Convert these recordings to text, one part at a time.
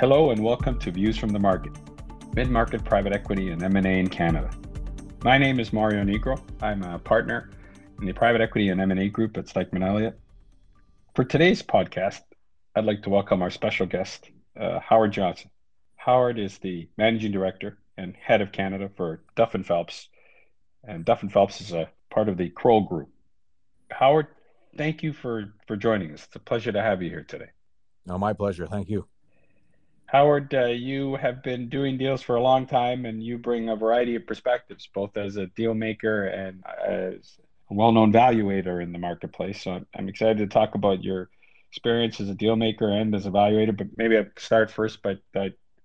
Hello and welcome to Views from the Market, mid-market private equity and M&A in Canada. My name is Mario Nigro. I'm a partner in the private equity and M&A group at Stikeman Elliott. For today's podcast, I'd like to welcome our special guest, uh, Howard Johnson. Howard is the managing director and head of Canada for Duff and Phelps, and Duff and Phelps is a part of the Kroll Group. Howard, thank you for for joining us. It's a pleasure to have you here today. No, my pleasure. Thank you. Howard, uh, you have been doing deals for a long time, and you bring a variety of perspectives, both as a deal maker and as a well-known valuator in the marketplace. So I'm excited to talk about your experience as a deal maker and as a valuator. But maybe I'll start first by,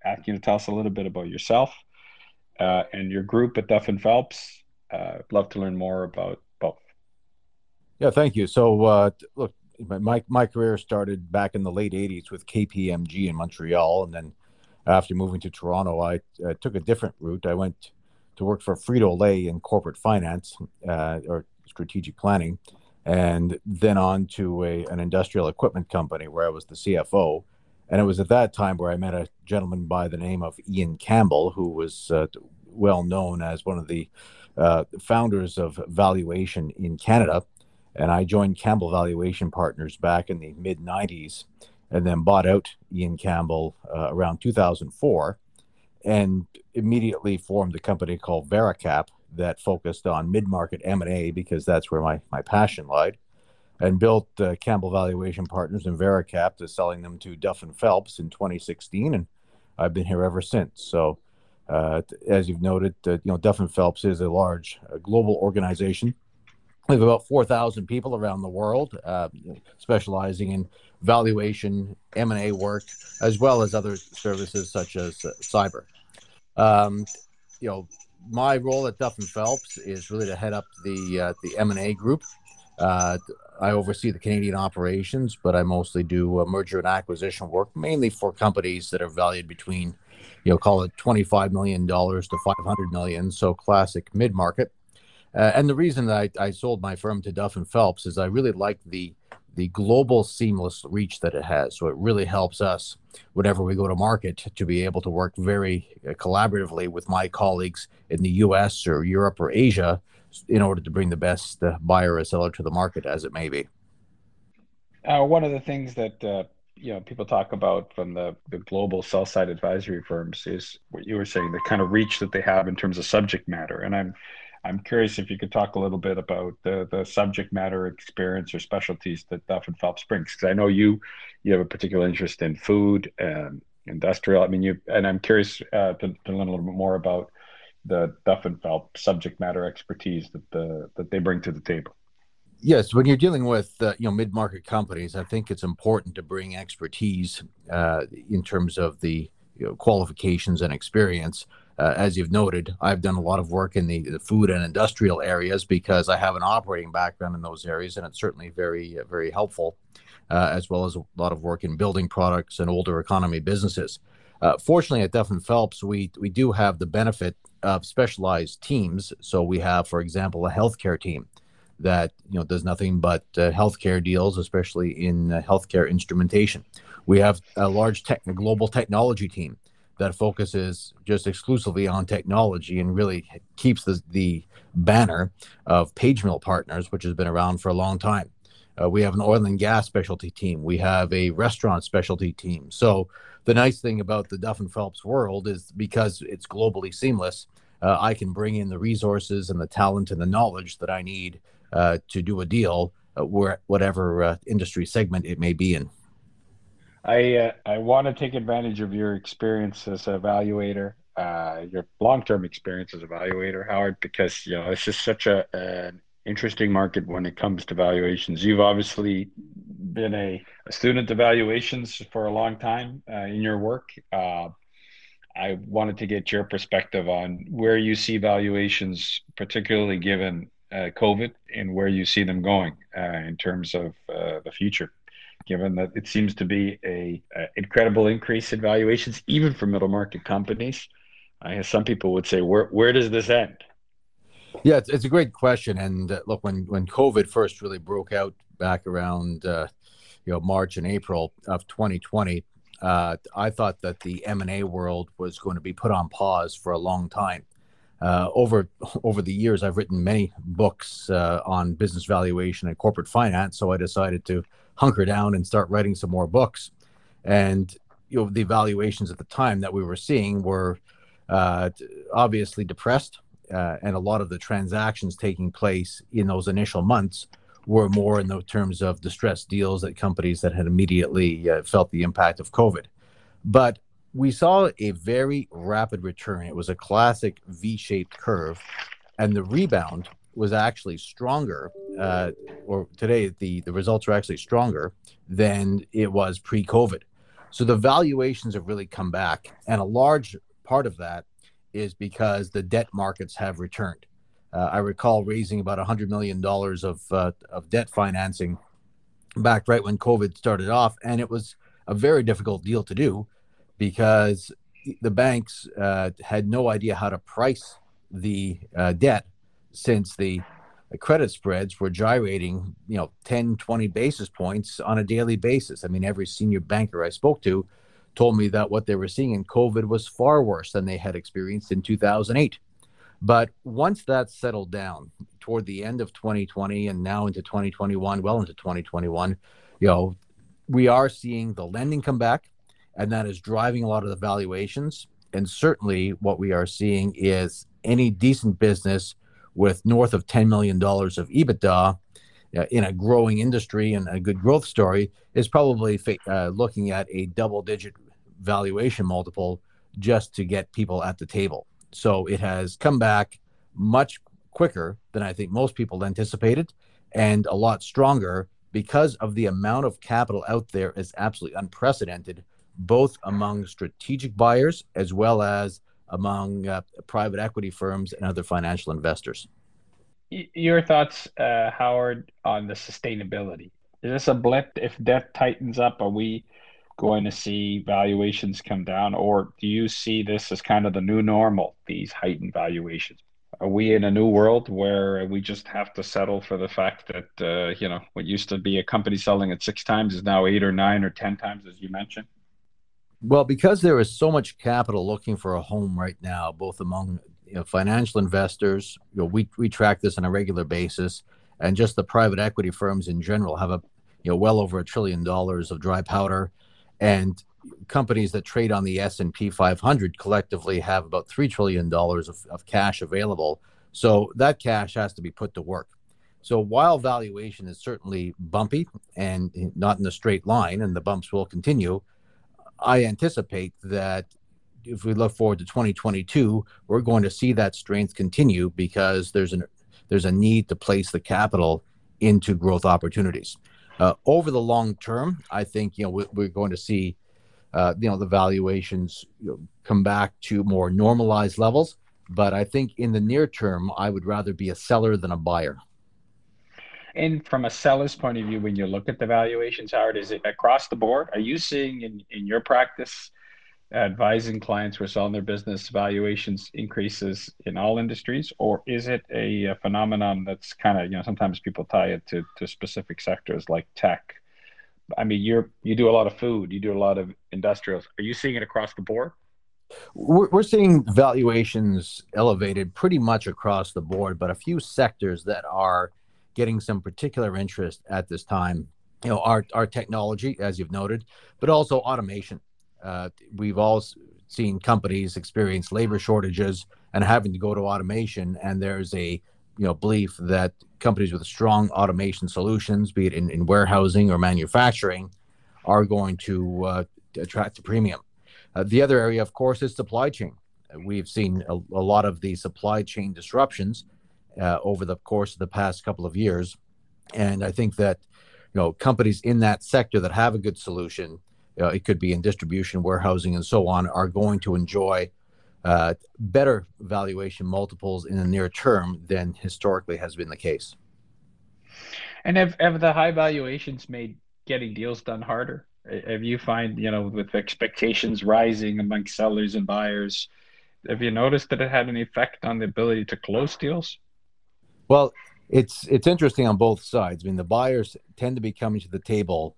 asking you to tell us a little bit about yourself uh, and your group at Duff and Phelps. Uh, I'd love to learn more about both. Yeah, thank you. So, uh, my my career started back in the late '80s with KPMG in Montreal, and then after moving to Toronto, I uh, took a different route. I went to work for Frito Lay in corporate finance uh, or strategic planning, and then on to a an industrial equipment company where I was the CFO. And it was at that time where I met a gentleman by the name of Ian Campbell, who was uh, well known as one of the uh, founders of valuation in Canada and I joined Campbell Valuation Partners back in the mid 90s and then bought out Ian Campbell uh, around 2004 and immediately formed a company called Vericap that focused on mid-market M&A because that's where my, my passion lied and built uh, Campbell Valuation Partners and Vericap to selling them to Duff and Phelps in 2016 and I've been here ever since. So uh, as you've noted, uh, you know, Duff and Phelps is a large uh, global organization we have about 4,000 people around the world uh, specializing in valuation, M&A work, as well as other services such as uh, cyber. Um, you know, my role at Duff and Phelps is really to head up the uh, the M&A group. Uh, I oversee the Canadian operations, but I mostly do uh, merger and acquisition work, mainly for companies that are valued between, you know, call it $25 million to 500 million. So classic mid-market. Uh, and the reason that I, I, sold my firm to Duff and Phelps is I really like the the global seamless reach that it has. So it really helps us whenever we go to market to be able to work very uh, collaboratively with my colleagues in the U.S. or Europe or Asia in order to bring the best uh, buyer or seller to the market, as it may be. Uh, one of the things that uh, you know people talk about from the, the global sell side advisory firms is what you were saying, the kind of reach that they have in terms of subject matter, and I'm I'm curious if you could talk a little bit about the, the subject matter experience or specialties that Duff and Phelps brings, because I know you you have a particular interest in food and industrial. I mean, you and I'm curious uh, to, to learn a little bit more about the Duff and Phelps subject matter expertise that the that they bring to the table. Yes, when you're dealing with uh, you know mid-market companies, I think it's important to bring expertise uh, in terms of the you know, qualifications and experience uh, as you've noted, I've done a lot of work in the, the, food and industrial areas because I have an operating background in those areas, and it's certainly very, very helpful, uh, as well as a lot of work in building products and older economy businesses. Uh, fortunately, at Duff and Phelps, we we do have the benefit of specialized teams. So we have, for example, a healthcare team that you know does nothing but uh, healthcare deals, especially in uh, healthcare instrumentation. We have a large tech, global technology team that focuses just exclusively on technology and really keeps the, the banner of PageMill Partners, which has been around for a long time. Uh, we have an oil and gas specialty team. We have a restaurant specialty team. So the nice thing about the Duff and Phelps world is because it's globally seamless, uh, I can bring in the resources and the talent and the knowledge that I need uh, to do a deal, uh, where whatever uh, industry segment it may be in. I uh, I want to take advantage of your experience as an evaluator, uh, your long term experience as a evaluator, Howard, because you know it's just such a an interesting market when it comes to valuations. You've obviously been a, a student of valuations for a long time uh, in your work. Uh, I wanted to get your perspective on where you see valuations, particularly given uh, COVID, and where you see them going uh, in terms of the future given that it seems to be a, a incredible increase in valuations, even for middle market companies. I guess some people would say, where where does this end? Yeah, it's, it's a great question. And uh, look, when when COVID first really broke out back around uh, you know March and April of 2020, uh, I thought that the M and A world was going to be put on pause for a long time. Uh, over over the years, I've written many books uh, on business valuation and corporate finance, so I decided to hunker down and start writing some more books. And you know, the valuations at the time that we were seeing were uh, obviously depressed, uh, and a lot of the transactions taking place in those initial months were more in the terms of distressed deals at companies that had immediately uh, felt the impact of COVID. But we saw a very rapid return. It was a classic V-shaped curve, and the rebound was actually stronger. Uh, or today, the the results are actually stronger than it was pre-COVID. So the valuations have really come back, and a large part of that is because the debt markets have returned. Uh, I recall raising about $100 million of, uh, of debt financing back right when COVID started off. And it was a very difficult deal to do because the banks uh, had no idea how to price the uh, debt since the credit spreads were gyrating, you know, 10, 20 basis points on a daily basis. I mean, every senior banker I spoke to told me that what they were seeing in COVID was far worse than they had experienced in 2008. But once that settled down toward the end of 2020 and now into 2021, well into 2021, you know, we are seeing the lending come back, and that is driving a lot of the valuations. And certainly, what we are seeing is any decent business with north of $10 million of EBITDA uh, in a growing industry and a good growth story is probably uh, looking at a double digit valuation multiple just to get people at the table. So it has come back much quicker than I think most people anticipated and a lot stronger because of the amount of capital out there is absolutely unprecedented, both among strategic buyers as well as among uh, private equity firms and other financial investors. Your thoughts, uh, Howard, on the sustainability? Is this a blip? If debt tightens up, are we going to see valuations come down, or do you see this as kind of the new normal, these heightened valuations? Are we in a new world where we just have to settle for the fact that, uh, you know, what used to be a company selling at six times is now eight or nine or 10 times, as you mentioned? Well, because there is so much capital looking for a home right now, both among you know, financial investors, you know, we, we track this on a regular basis, and just the private equity firms in general have a you know well over a trillion dollars of dry powder and companies that trade on the S&P 500 collectively have about 3 trillion dollars of, of cash available. So that cash has to be put to work. So while valuation is certainly bumpy and not in a straight line and the bumps will continue i anticipate that if we look forward to 2022 we're going to see that strength continue because there's an there's a need to place the capital into growth opportunities uh, over the long term, I think you know we, we're going to see uh, you know the valuations you know, come back to more normalized levels. But I think in the near term, I would rather be a seller than a buyer. And from a seller's point of view, when you look at the valuations, Howard, is it across the board? Are you seeing in, in your practice advising clients who are selling their business valuations increases in all industries, or is it a, a phenomenon that's kind of you know sometimes people tie it to to specific sectors like tech? I mean, you're you do a lot of food, you do a lot of industrials. Are you seeing it across the board? We're, we're seeing valuations elevated pretty much across the board, but a few sectors that are getting some particular interest at this time. You know, our our technology, as you've noted, but also automation uh, we've all seen companies experience labor shortages and having to go to automation. And there's a you know belief that companies with strong automation solutions, be it in, in warehousing or manufacturing, are going to uh, attract a premium. Uh, the other area, of course, is supply chain. We've seen a, a lot of the supply chain disruptions uh, over the course of the past couple of years, and I think that you know companies in that sector that have a good solution uh, it could be in distribution, warehousing, and so on, are going to enjoy uh, better valuation multiples in the near term than historically has been the case. And have, have the high valuations made getting deals done harder? Have you find, you know, with expectations rising among sellers and buyers, have you noticed that it had an effect on the ability to close deals? Well, it's it's interesting on both sides. I mean, the buyers tend to be coming to the table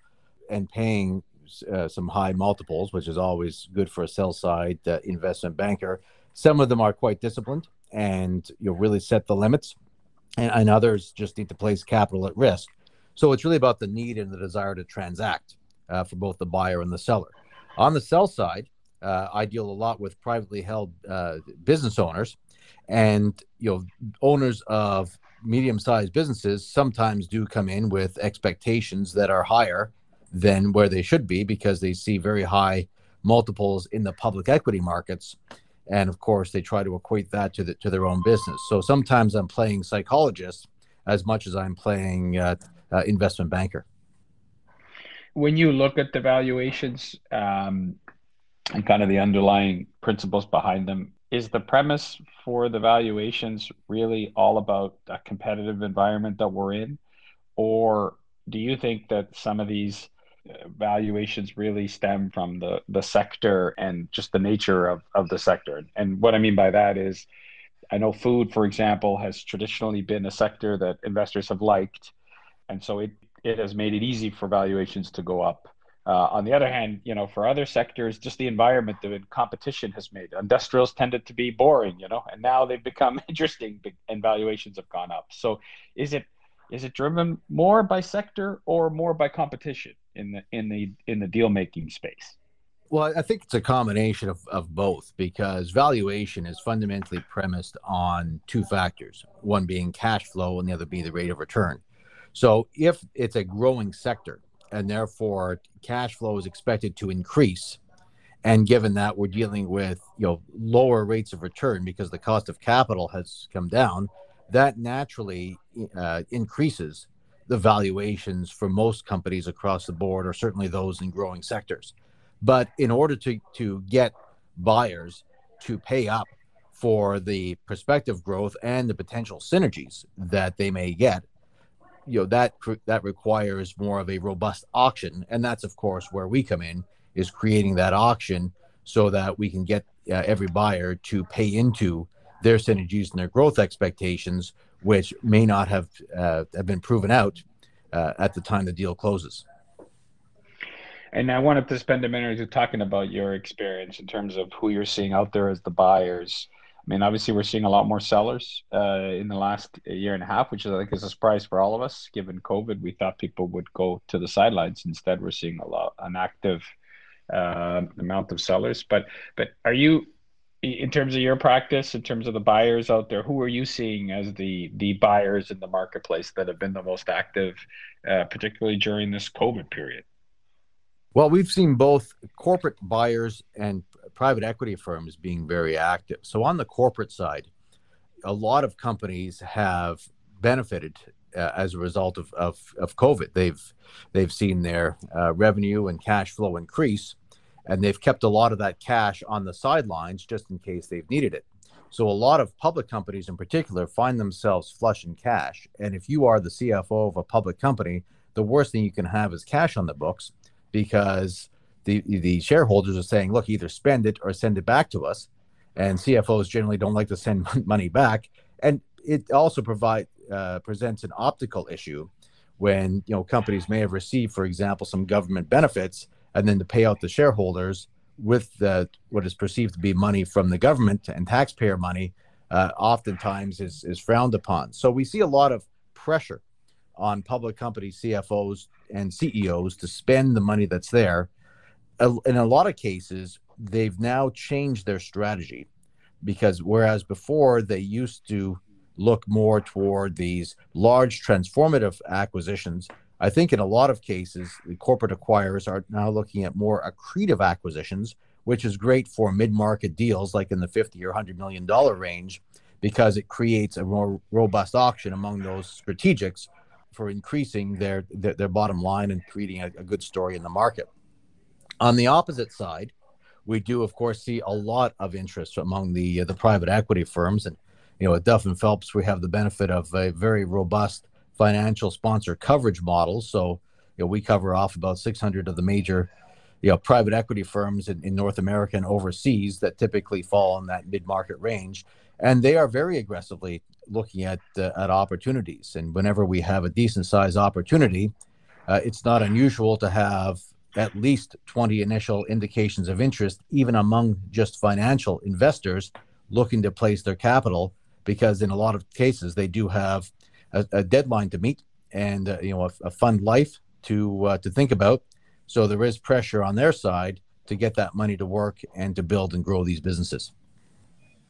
and paying uh, some high multiples, which is always good for a sell side uh, investment banker. Some of them are quite disciplined and you really set the limits, and, and others just need to place capital at risk. So it's really about the need and the desire to transact uh, for both the buyer and the seller. On the sell side, uh, I deal a lot with privately held uh, business owners, and you know owners of medium-sized businesses sometimes do come in with expectations that are higher than where they should be because they see very high multiples in the public equity markets. And of course they try to equate that to the, to their own business. So sometimes i'm playing psychologist as much as i'm playing uh, uh, investment banker. When you look at the valuations um, and kind of the underlying principles behind them is the premise for the valuations really all about a competitive environment that we're in? Or do you think that some of these uh, valuations really stem from the the sector and just the nature of, of the sector? And what i mean by that is i know food for example has traditionally been a sector that investors have liked. And so it it has made it easy for valuations to go up uh, on the other hand, you know, for other sectors, just the environment the competition has made. Industrials tended to be boring, you know, and now they've become interesting and valuations have gone up. So is it is it driven more by sector or more by competition in the in the in the deal making space? Well, I think it's a combination of, of both because valuation is fundamentally premised on two factors, one being cash flow and the other being the rate of return. So if it's a growing sector, and therefore cash flow is expected to increase. And given that we're dealing with you know lower rates of return because the cost of capital has come down, that naturally uh, increases the valuations for most companies across the board, or certainly those in growing sectors. But in order to to get buyers to pay up for the prospective growth and the potential synergies that they may get, you know that that requires more of a robust auction. And that's of course where we come in is creating that auction so that we can get uh, every buyer to pay into their synergies and their growth expectations which may not have uh, have been proven out uh, at the time the deal closes. And I wanted to spend a minute or two talking about your experience in terms of who you're seeing out there as the buyers I mean, obviously, we're seeing a lot more sellers uh, in the last year and a half, which is, I think is a surprise for all of us. Given COVID, we thought people would go to the sidelines. Instead, we're seeing a lot an active uh, amount of sellers. But but are you, in terms of your practice, in terms of the buyers out there, who are you seeing as the the buyers in the marketplace that have been the most active, uh, particularly during this COVID period? Well, we've seen both corporate buyers and private equity firms being very active. So on the corporate side, a lot of companies have benefited uh, as a result of, of, of, COVID. They've they've seen their uh, revenue and cash flow increase, and they've kept a lot of that cash on the sidelines just in case they've needed it. So a lot of public companies in particular find themselves flush in cash. And if you are the CFO of a public company, the worst thing you can have is cash on the books because the the shareholders are saying, look, either spend it or send it back to us. And CFOs generally don't like to send money back. And it also provide uh, presents an optical issue when you know companies may have received, for example, some government benefits, and then to pay out the shareholders with the, what is perceived to be money from the government and taxpayer money, uh, oftentimes is is frowned upon. So we see a lot of pressure on public company CFOs and CEOs to spend the money that's there. In a lot of cases, they've now changed their strategy because whereas before they used to look more toward these large transformative acquisitions, I think in a lot of cases, the corporate acquirers are now looking at more accretive acquisitions, which is great for mid market deals like in the 50 or 100 million dollar range because it creates a more robust auction among those strategics for increasing their, their, their bottom line and creating a, a good story in the market. On the opposite side, we do, of course, see a lot of interest among the uh, the private equity firms, and you know, at Duff and Phelps, we have the benefit of a very robust financial sponsor coverage model. So, you know, we cover off about 600 of the major, you know, private equity firms in, in North America and overseas that typically fall in that mid market range, and they are very aggressively looking at uh, at opportunities. And whenever we have a decent size opportunity, uh, it's not unusual to have at least 20 initial indications of interest, even among just financial investors looking to place their capital, because in a lot of cases they do have a, a deadline to meet and uh, you know a, a, fund life to uh, to think about. So there is pressure on their side to get that money to work and to build and grow these businesses.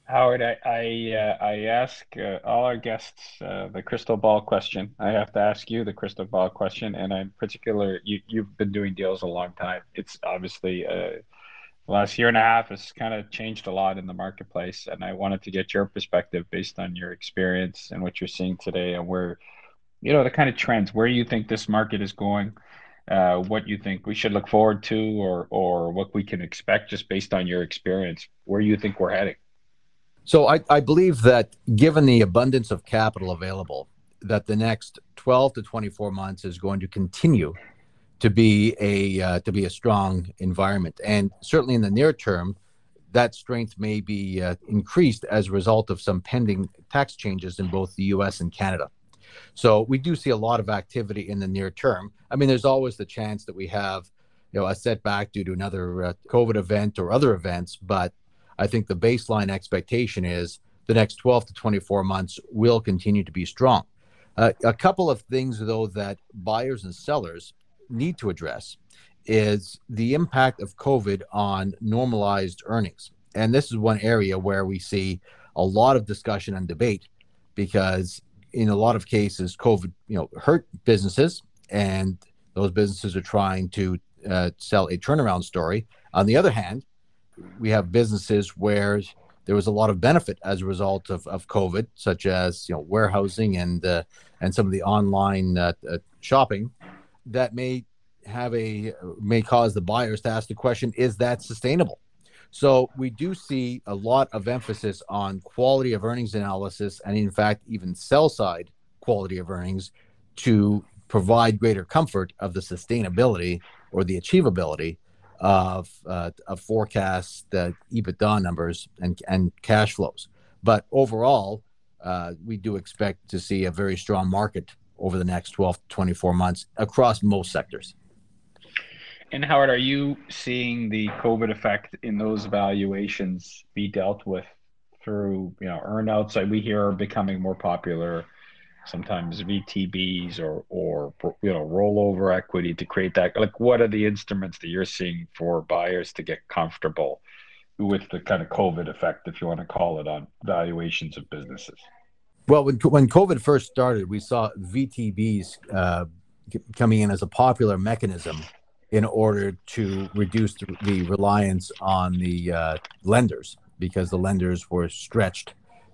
Howard, I I, uh, I ask uh, all our guests uh, the crystal ball question. I have to ask you the crystal ball question, and in particular, you you've been doing deals a long time. It's obviously uh, the last year and a half has kind of changed a lot in the marketplace, and I wanted to get your perspective based on your experience and what you're seeing today, and where you know the kind of trends, where you think this market is going. Uh, what you think we should look forward to, or or what we can expect just based on your experience, where you think we're heading. So I, I believe that given the abundance of capital available, that the next 12 to 24 months is going to continue to be a uh, to be a strong environment, and certainly in the near term, that strength may be uh, increased as a result of some pending tax changes in both the U.S. and Canada. So we do see a lot of activity in the near term. I mean, there's always the chance that we have, you know, a setback due to another uh, COVID event or other events, but I think the baseline expectation is the next 12 to 24 months will continue to be strong. Uh, a couple of things, though, that buyers and sellers need to address is the impact of COVID on normalized earnings. And this is one area where we see a lot of discussion and debate because in a lot of cases, COVID, you know, hurt businesses and those businesses are trying to uh, sell a turnaround story. On the other hand, we have businesses where there was a lot of benefit as a result of, of COVID, such as you know warehousing and uh, and some of the online uh, uh, shopping, that may have a may cause the buyers to ask the question: Is that sustainable? So we do see a lot of emphasis on quality of earnings analysis, and in fact, even sell side quality of earnings to provide greater comfort of the sustainability or the achievability of uh, of forecast the EBITDA numbers and and cash flows. But overall, uh, we do expect to see a very strong market over the next 12 to 24 months across most sectors. And Howard, are you seeing the COVID effect in those valuations be dealt with through you know earnouts that we hear are becoming more popular? Sometimes VTBs or or you know rollover equity to create that. Like, what are the instruments that you're seeing for buyers to get comfortable with the kind of COVID effect, if you want to call it, on valuations of businesses? Well, when when COVID first started, we saw VTBs uh, coming in as a popular mechanism in order to reduce the reliance on the uh, lenders because the lenders were stretched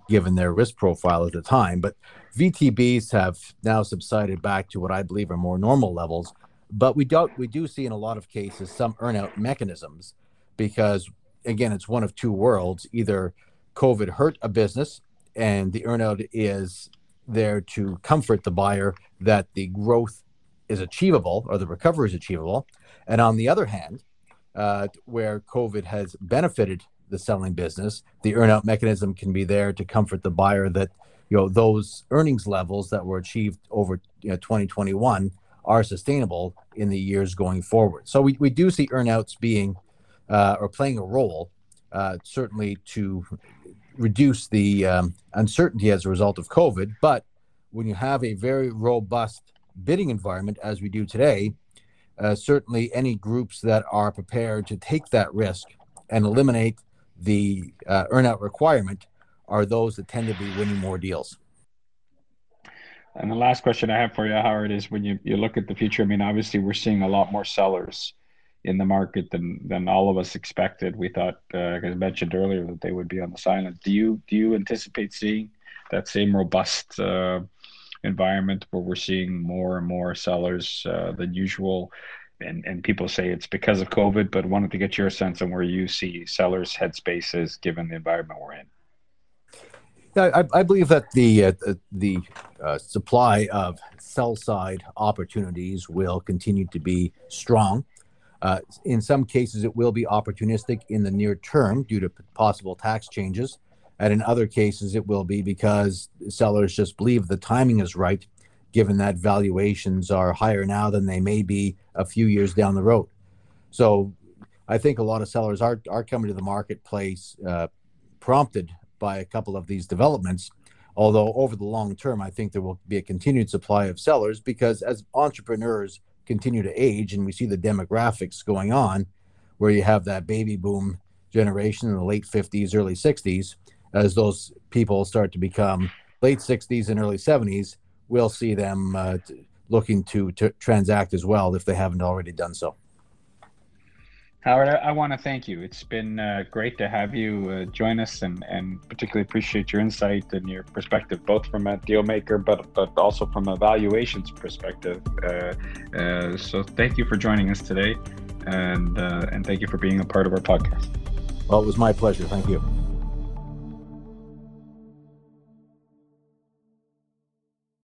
given their risk profile at the time. But VTBs have now subsided back to what I believe are more normal levels. But we don't—we do see in a lot of cases some earnout mechanisms because again it's one of two worlds. Either COVID hurt a business and the earnout is there to comfort the buyer that the growth is achievable or the recovery is achievable. And on the other hand, uh, where COVID has benefited the selling business, the earnout mechanism can be there to comfort the buyer that you know those earnings levels that were achieved over you know, 2021 are sustainable in the years going forward. So we, we do see earnouts being uh, or playing a role uh, certainly to reduce the um, uncertainty as a result of COVID. But when you have a very robust bidding environment as we do today, uh, certainly any groups that are prepared to take that risk and eliminate the uh, earnout requirement are those that tend to be winning more deals. And the last question I have for you, Howard, is when you, you look at the future, I mean, obviously we're seeing a lot more sellers in the market than than all of us expected. We thought, uh, as mentioned earlier, that they would be on the silent. Do you do you anticipate seeing that same robust uh, environment where we're seeing more and more sellers uh, than usual? And, and people say it's because of COVID, but wanted to get your sense on where you see sellers' headspaces given the environment we're in. Yeah, I, I believe that the uh, the uh, supply of sell side opportunities will continue to be strong. Uh, in some cases, it will be opportunistic in the near term due to possible tax changes, and in other cases, it will be because sellers just believe the timing is right given that valuations are higher now than they may be a few years down the road. So I think a lot of sellers are are coming to the marketplace uh, prompted by a couple of these developments. Although over the long term, I think there will be a continued supply of sellers because as entrepreneurs continue to age and we see the demographics going on, where you have that baby boom generation in the late 50s, early 60s, as those people start to become late 60s and early 70s, we'll see them uh, looking to, to transact as well if they haven't already done so. Howard, I, I want to thank you. It's been uh, great to have you uh, join us, and, and particularly appreciate your insight and your perspective, both from a deal maker, but but also from a valuations perspective. Uh, uh so, thank you for joining us today, and uh, and thank you for being a part of our podcast. Well, it was my pleasure. Thank you.